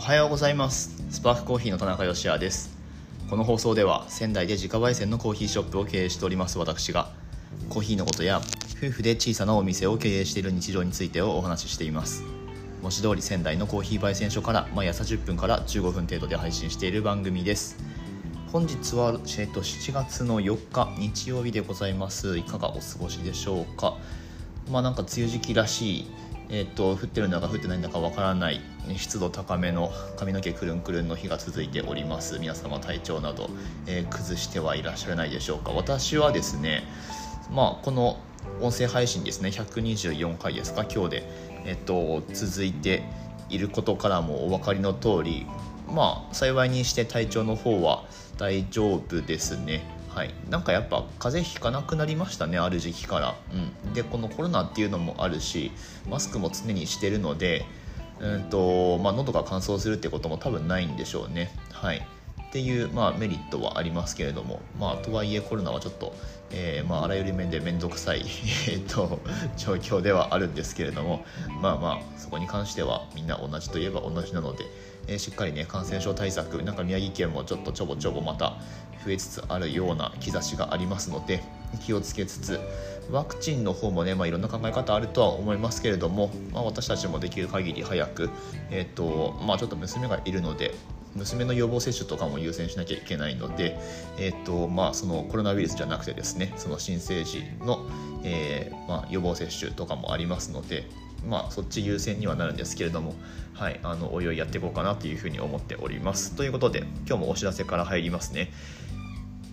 おはようございます。スパークコーヒーの田中芳也です。この放送では仙台で自家焙煎のコーヒーショップを経営しております私がコーヒーのことや夫婦で小さなお店を経営している日常についてをお話ししています。文字通り仙台のコーヒー焙煎所から毎朝10分から15分程度で配信している番組です。本日は、えー、と7月の4日日曜日でございます。いかがお過ごしでしょうか。まあなんか梅雨時期らしいえーと、降ってるんだか降ってないんだかわからない湿度高めの髪の毛くるんくるんの日が続いております。皆様体調など、えー、崩してはいらっしゃらないでしょうか。私はですねまあこの音声配信ですね124回ですか今日で、えっと、続いていることからもお分かりの通りまあ幸いにして体調の方は大丈夫ですね。はい、なんかやっぱ風邪ひかなくなりましたねある時期から、うん、でこのコロナっていうのもあるしマスクも常にしてるのでうんと、まあ、喉が乾燥するってことも多分ないんでしょうね。はい。っていう、まあ、メリットはありますけれども、まあ、とはいえコロナはちょっと、えー、まあ、あらゆる面で面倒くさい えーと状況ではあるんですけれども。まあまあそこに関してはみんな同じといえば同じなので、えー、しっかりね感染症対策なんか宮城県もちょっとちょぼちょぼまた増えつつあるような兆しがありますので気をつけつつワクチンの方もね、まあ、いろんな考え方あるとは思いますけれども、まあ、私たちもできる限り早く、えーとまあ、ちょっと娘がいるので娘の予防接種とかも優先しなきゃいけないので、えーとまあ、そのコロナウイルスじゃなくてですねその新生児の、えーまあ、予防接種とかもありますので、まあ、そっち優先にはなるんですけれども、はい、あのおいおいやっていこうかなというふうに思っております。ということで今日もお知らせから入りますね。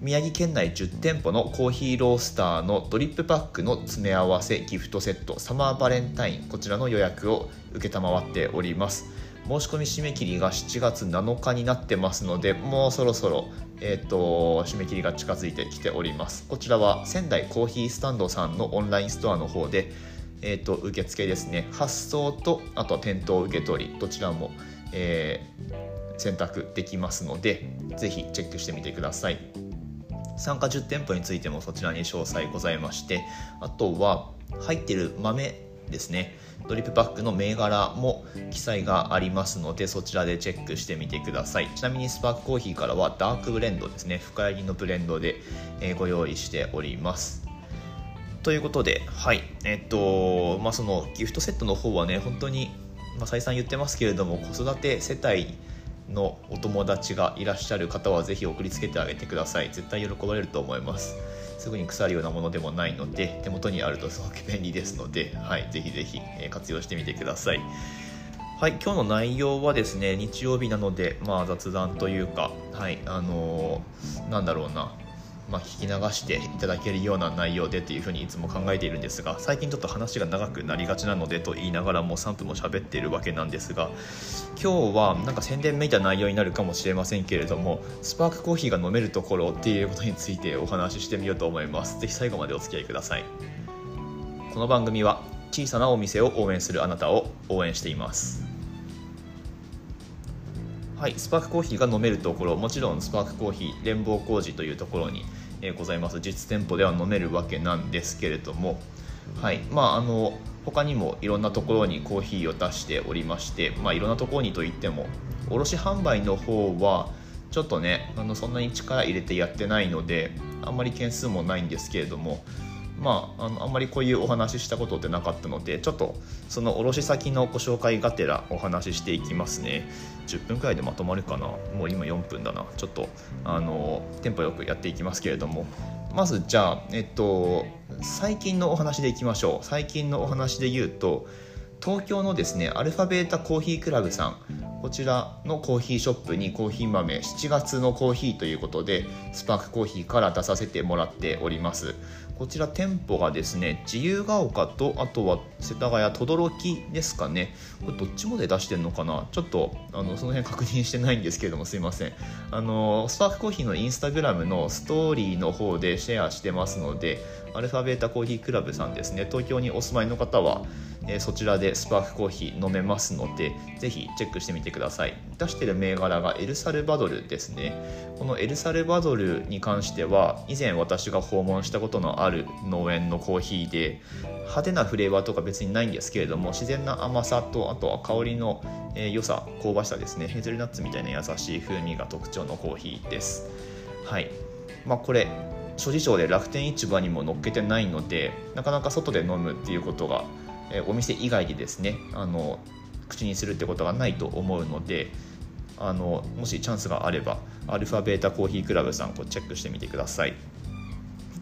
宮城県内10店舗のコーヒーロースターのドリップパックの詰め合わせギフトセットサマーバレンタインこちらの予約を承っております。申し込み締め切りが7月7日になってますのでもうそろそろ、えーと、締め切りが近づいてきております。こちらは仙台コーヒースタンドさんのオンラインストアの方で、えーと、受付ですね。発送とあと店頭受け取りどちらも、えー、選択できますのでぜひチェックしてみてください。参加10店舗についてもそちらに詳細ございましてあとは入ってる豆ですね。ドリップパックの銘柄も記載がありますのでそちらでチェックしてみてください。ちなみにスパークコーヒーからはダークブレンドですね。深入りのブレンドでご用意しております。ということではい。えっとまあそのギフトセットの方はね本当にまあ、再三言ってますけれども子育て世帯のお友達がいらっしゃる方はぜひ送りつけてあげてください。絶対喜ばれると思います。すぐに腐るようなものでもないので手元にあるとすごく便利ですので、はい、ぜひぜひ活用してみてください。はい今日の内容はですね日曜日なので、まあ、雑談というかはいあのー、なんだろうな。まあ、聞き流していただけるような内容でというふうにいつも考えているんですが最近ちょっと話が長くなりがちなのでと言いながらもう3分も喋っているわけなんですが今日はなんか宣伝めいた内容になるかもしれませんけれどもスパークコーヒーが飲めるところっていうことについてお話ししてみようと思います。是非最後までお付き合いください。この番組は小さなお店を応援するあなたを応援しています。はい、スパークコーヒーが飲めるところ。もちろんスパークコーヒー連邦工事というところに、え、ございます。実店舗では飲めるわけなんですけれども、はい。まあ、あの他にもいろんなところにコーヒーを出しておりまして、まあ、いろんなところにといっても卸販売の方はちょっとねあのそんなに力入れてやってないのであんまり件数もないんですけれどもまあ、あのあんまりこういうお話ししたことってなかったのでちょっとその卸先のご紹介がてらお話ししていきますね。10分くらいでまとまるかな。もう今4分だな。ちょっとあのテンポよくやっていきますけれども。まずじゃあえっと最近のお話でいきましょう。最近のお話で言うと東京のですねアルファベータコーヒークラブさん。こちらのコーヒーショップにコーヒー豆7月のコーヒーということでスパークコーヒーから出させてもらっております。こちら店舗がですね自由が丘とあとは世田谷等々力ですかね。これどっちもで出してるのかな？ちょっとあのその辺確認してないんですけれどもすいません。あのスタッフコーヒーのインスタグラムのストーリーの方でシェアしてますのでアルファベータコーヒークラブさんですね。東京にお住まいの方は、え、そちらでスパークコーヒー飲めますのでぜひチェックしてみてください。出してる銘柄がエルサルバドルですね。このエルサルバドルに関しては以前私が訪問したことのある農園のコーヒーで派手なフレーバーとか別にないんですけれども自然な甘さとあとは香りのえ良さ香ばしさですね。ヘーゼルナッツみたいな優しい風味が特徴のコーヒーです。はい。まあこれ諸事情で楽天市場にも載っけてないのでなかなか外で飲むっていうことが、えお店以外でですねあの口にするってことがないと思うのであのもしチャンスがあればアルファベータコーヒークラブさんこチェックしてみてください。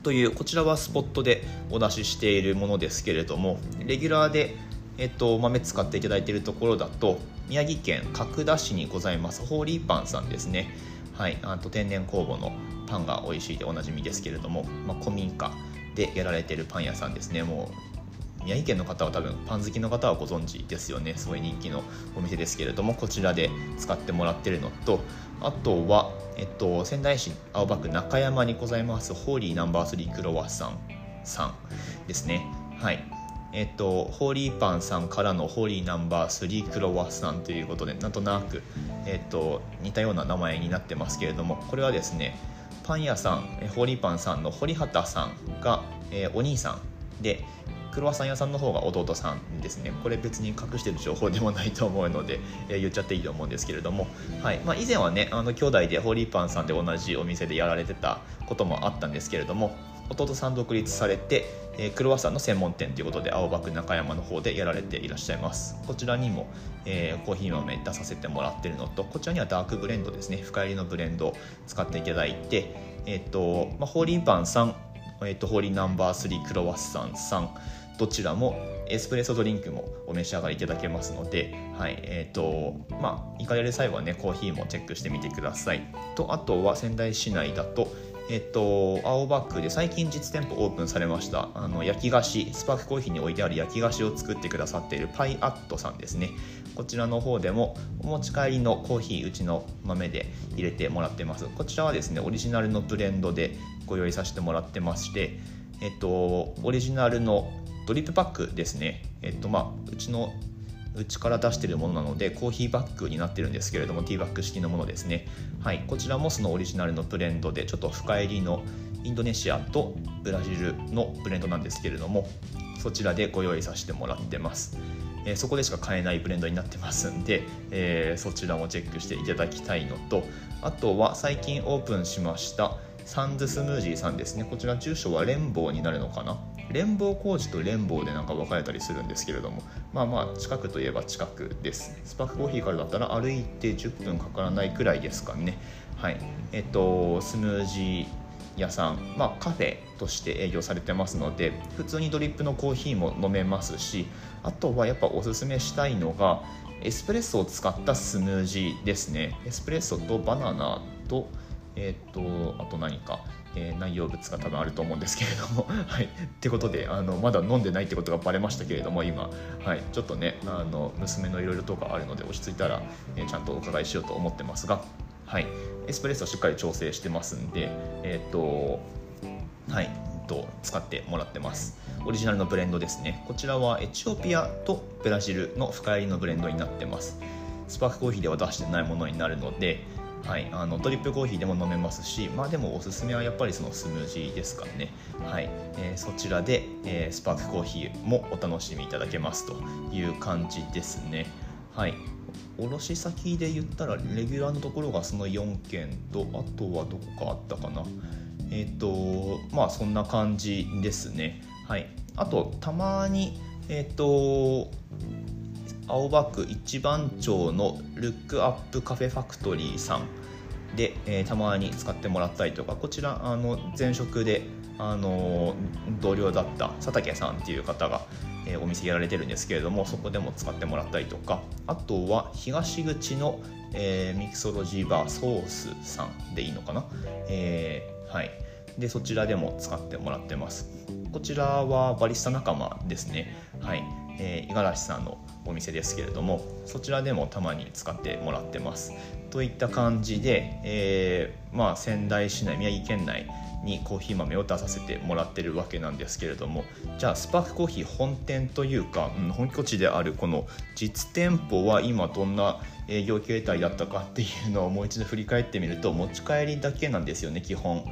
というこちらはスポットでお出ししているものですけれどもレギュラーで、えっと、豆使っていただいているところだと宮城県角田市にございますホーリーパンさんですねはいあと天然酵母のパンが美味しいでおなじみですけれども、まあ、古民家でやられてるパン屋さんですねもう宮城県の方は多分パン好きの方はご存知ですよね。すごい人気のお店ですけれどもこちらで使ってもらってるのとあとは、えっと、仙台市青葉区中山にございますホーリーナンバー3クロワッサンさんですね。はい。えっと、ホーリーパンさんからのホーリーナンバー3クロワッサンということでなんとなく、えっと、似たような名前になってますけれどもこれはですねパン屋さんホーリーパンさんの堀畑さんが、えー、お兄さんでクロワッサン屋さんの方が弟さんですね。これ別に隠してる情報でもないと思うので、えー、言っちゃっていいと思うんですけれども、はい。まあ、以前はねあの兄弟でホーリーパンさんで同じお店でやられてたこともあったんですけれども弟さん独立されて、えー、クロワッサンの専門店ということで青葉区中山の方でやられていらっしゃいます。こちらにも、えー、コーヒー豆出させてもらってるのとこちらにはダークブレンドですね。深入りのブレンドを使っていただいてえっ、と、まあ、ホーリーパンさん、えっ、と、ホーリーナンバー3クロワッサンさんどちらもエスプレッソドリンクもお召し上がりいただけますので、はいえーとまあ、行かれる際はねコーヒーもチェックしてみてください。とあとは仙台市内だとえっと、青葉区で最近実店舗オープンされましたあの焼き菓子スパークコーヒーに置いてある焼き菓子を作ってくださっているパイアットさんですね。こちらの方でもお持ち帰りのコーヒーうちの豆で入れてもらってます。こちらはですねオリジナルのブレンドでご用意させてもらってましてえっとオリジナルのドリップパックですね。えっとまあうちのうちから出しているものなのでコーヒーバッグになってるんですけれどもティーバッグ式のものですね。はい。こちらもそのオリジナルのブレンドでちょっと深入りのインドネシアとブラジルのブレンドなんですけれどもそちらでご用意させてもらってます。えー、そこでしか買えないブレンドになってますんで、えー、そちらもチェックしていただきたいのとあとは最近オープンしましたサンズスムージーさんですね。こちら住所はレンボーになるのかな？連邦工事と連邦でなんか分かれたりするんですけれどもまあまあ近くといえば近くです。スパークコーヒーからだったら歩いて10分かからないくらいですかね。はい。えっとスムージー屋さん、まあ、カフェとして営業されてますので普通にドリップのコーヒーも飲めますしあとはやっぱおすすめしたいのがエスプレッソを使ったスムージーですね。エスプレッソとバナナとえっ、とあと何かえー、内容物が多分あると思うんですけれども はい。ってことであのまだ飲んでないってことがバレましたけれども今。はい。ちょっとねあの娘のいろいろとかあるので落ち着いたら、えー、ちゃんとお伺いしようと思ってますがはい。エスプレッソしっかり調整してますんでえっ、とはい。と使ってもらってます。オリジナルのブレンドですね。こちらはエチオピアとブラジルの深入りのブレンドになってます。スパークコーヒーでは出してないものになるのではい、あのドリップコーヒーでも飲めますし、まあ、でもおすすめはやっぱりそのスムージーですかね、はい。えー、そちらで、えー、スパークコーヒーもお楽しみいただけますという感じですね。はい。卸先で言ったらレギュラーのところがその4件とあとはどこかあったかな。えっ、ー、とまあそんな感じですね。はい。あとたまにえっ、と青葉区一番町のルックアップカフェファクトリーさんで、えー、たまに使ってもらったりとかこちらあの前職であの同僚だった佐竹さんっていう方が、えー、お店やられてるんですけれどもそこでも使ってもらったりとかあとは東口の、えー、ミクソロジーバーソースさんでいいのかな、えー、はい。でそちらでも使ってもらってます。こちらはバリスタ仲間ですね。はい。えー、五十嵐さんのお店ですけれどもそちらでもたまに使ってもらってますといった感じで、えー、まあ、仙台市内宮城県内にコーヒー豆を出させてもらってるわけなんですけれどもじゃあスパークコーヒー本店というか、うん、本拠地であるこの実店舗は今どんな営業形態だったかっていうのをもう一度振り返ってみると持ち帰りだけなんですよね基本。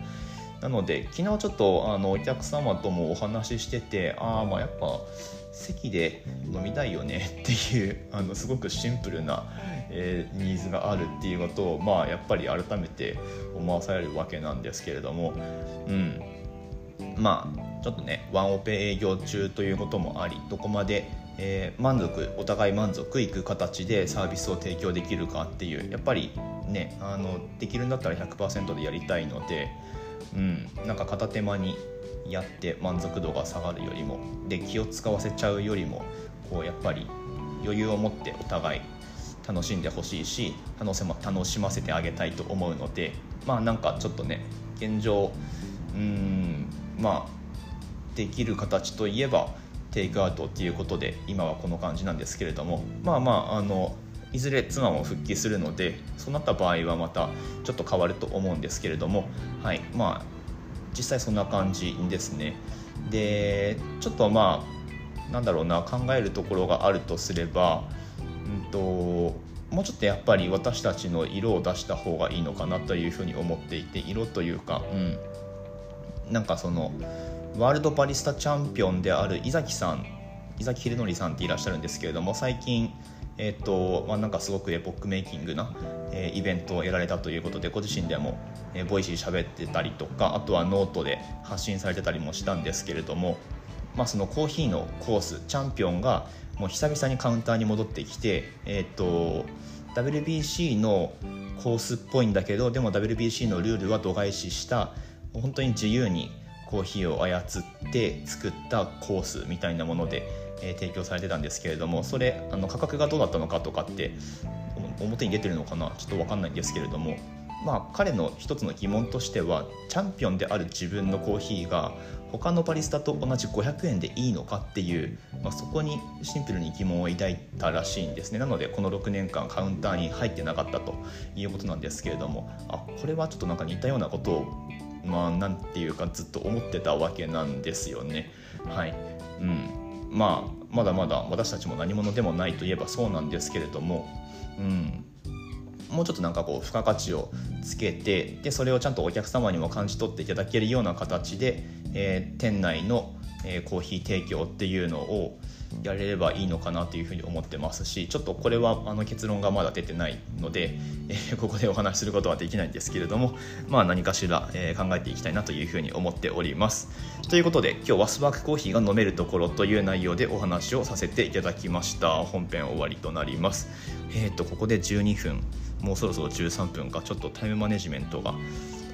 なので昨日ちょっとあのお客様ともお話ししててああまあやっぱ席で飲みたいよね っていうあのすごくシンプルな、えー、ニーズがあるっていうことをまあやっぱり改めて思わされるわけなんですけれどもうん。まあちょっとねワンオペ営業中ということもありどこまでえー、満足お互い満足いく形でサービスを提供できるかっていうやっぱりねあのできるんだったら100%でやりたいので、うん、なんか片手間にやって満足度が下がるよりもで気を使わせちゃうよりもこうやっぱり余裕を持ってお互い楽しんでほしいし楽しま楽しませてあげたいと思うのでまあなんかちょっとね現状うんまあできる形といえばテイクアウトっていうことで今はこの感じなんですけれどもまあまああのいずれ妻も復帰するのでそうなった場合はまたちょっと変わると思うんですけれどもはい。まあ実際そんな感じですね。でちょっとまあなんだろうな考えるところがあるとすれば、うんと、もうちょっとやっぱり私たちの色を出した方がいいのかなというふうに思っていて色というか、うん、なんかそのワールドバリスタチャンピオンである井崎さん井崎英典さんっていらっしゃるんですけれども最近えーとまあ、なんかすごくエポックメイキングな、えー、イベントをやられたということでご自身でも、えー、 Voicy 喋ってたりとかあとはノートで発信されてたりもしたんですけれども、まあ、そのコーヒーのコースチャンピオンがもう久々にカウンターに戻ってきて、えーと WBC のコースっぽいんだけどでも WBC のルールは度外視した本当に自由にコーヒーを操って作ったコースみたいなもので、え、提供されてたんですけれどもそれあの価格がどうだったのかとかって表に出てるのかなちょっと分かんないんですけれどもまあ彼の一つの疑問としてはチャンピオンである自分のコーヒーが他のバリスタと同じ500円でいいのかっていう、まあ、そこにシンプルに疑問を抱いたらしいんですね。なのでこの6年間カウンターに入ってなかったということなんですけれどもあこれはちょっとなんか似たようなことをまあなんていうかずっと思ってたわけなんですよね。はい、うん、まあまだまだ私たちも何者でもないといえばそうなんですけれども、うん、もうちょっとなんかこう付加価値をつけてでそれをちゃんとお客様にも感じ取っていただけるような形で、えー、店内の、えー、コーヒー提供っていうのをやれればいいのかなというふうに思ってますしちょっとこれはあの結論がまだ出てないので、えー、ここでお話しすることはできないんですけれどもまあ何かしら、えー、考えていきたいなというふうに思っております。ということで今日はスパークコーヒーが飲めるところという内容でお話をさせていただきました。本編終わりとなります。えっ、ー、とここで12分もうそろそろ13分か。ちょっとタイムマネジメントが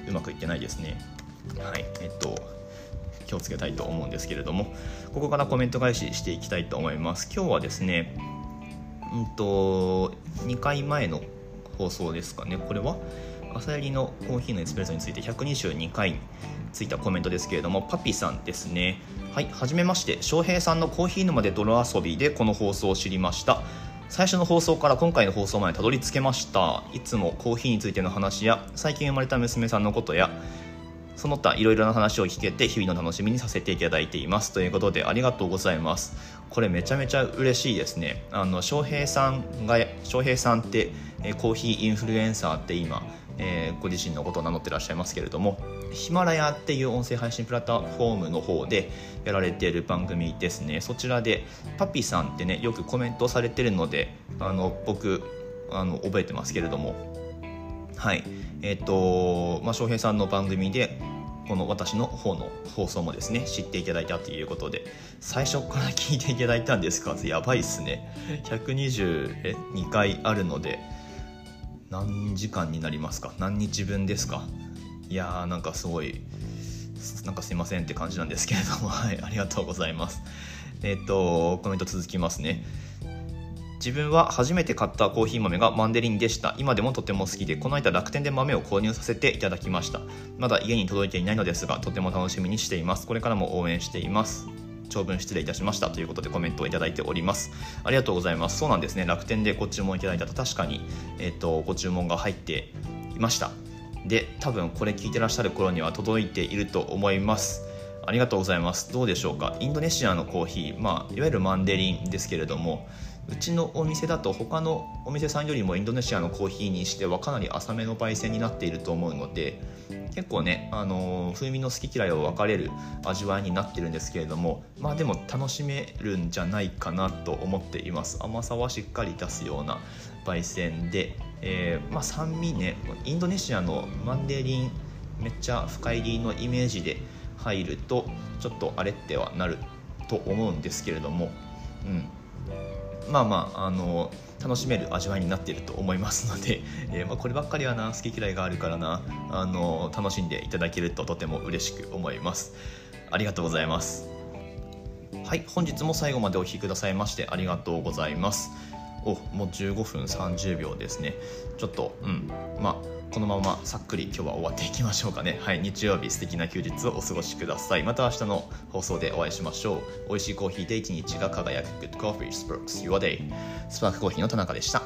うまくいってないですね。はい。えっ、と気をつけたいと思うんですけれどもここからコメント返ししていきたいと思います。今日はですねうんと2回前の放送ですかね。これは朝入りのコーヒーのエスプレッソについて122回ついたコメントですけれどもパピさんですね。はいはじめまして。翔平さんのコーヒー沼で泥遊びでこの放送を知りました。最初の放送から今回の放送までたどり着けました。いつもコーヒーについての話や最近生まれた娘さんのことやその他いろいろな話を聞けて日々の楽しみにさせていただいています。ということでありがとうございます。これめちゃめちゃ嬉しいですね。あの翔平さんが翔平さんって、えコーヒーインフルエンサーって今、えー、ご自身のことを名乗ってらっしゃいますけれどもヒマラヤっていう音声配信プラットフォームの方でやられている番組ですね。そちらでパピさんってねよくコメントされてるのであの僕あの覚えてますけれどもはい。えっ、ー、とまあ翔平さんの番組でこの私の方の放送もですね知っていただいたということで最初から聞いていただいたんですか？やばいっすね。122回あるので何時間になりますか？何日分ですか？いやーなんかすごいなんかすいませんって感じなんですけれどもはい。ありがとうございます。えっ、とコメント続きますね。自分は初めて買ったコーヒー豆がマンデリンでした。今でもとても好きでこの間楽天で豆を購入させていただきました。まだ家に届いていないのですがとても楽しみにしています。これからも応援しています。長文失礼いたしました。ということでコメントをいただいております。ありがとうございます。そうなんですね。楽天でご注文いただいたと確かに、えーと、ご注文が入っていました。で多分これ聞いてらっしゃる頃には届いていると思います。ありがとうございます。どうでしょうか。インドネシアのコーヒー、まあ、いわゆるマンデリンですけれどもうちのお店だと他のお店さんよりもインドネシアのコーヒーにしてはかなり浅めの焙煎になっていると思うので結構ね、あの風味の好き嫌いを分かれる味わいになってるんですけれどもまあでも楽しめるんじゃないかなと思っています。甘さはしっかり出すような焙煎で、えー、まあ、酸味ねインドネシアのマンデリンめっちゃ深入りのイメージで入るとちょっとあれってはなると思うんですけれども、うん、まあまああの楽しめる味わいになっていると思いますので、えー、まあ、こればっかりはな好き嫌いがあるからなあの楽しんでいただけるととても嬉しく思います。ありがとうございます。はい本日も最後までお聴きくださいましてありがとうございます。おもう15分30秒ですね。ちょっとうん。まあこのままさっくり今日は終わっていきましょうかね。はい日曜日素敵な休日をお過ごしください。また明日の放送でお会いしましょう。美味しいコーヒーで一日が輝く。Good Coffee Sparks Your Day スパークコーヒーの田中でした。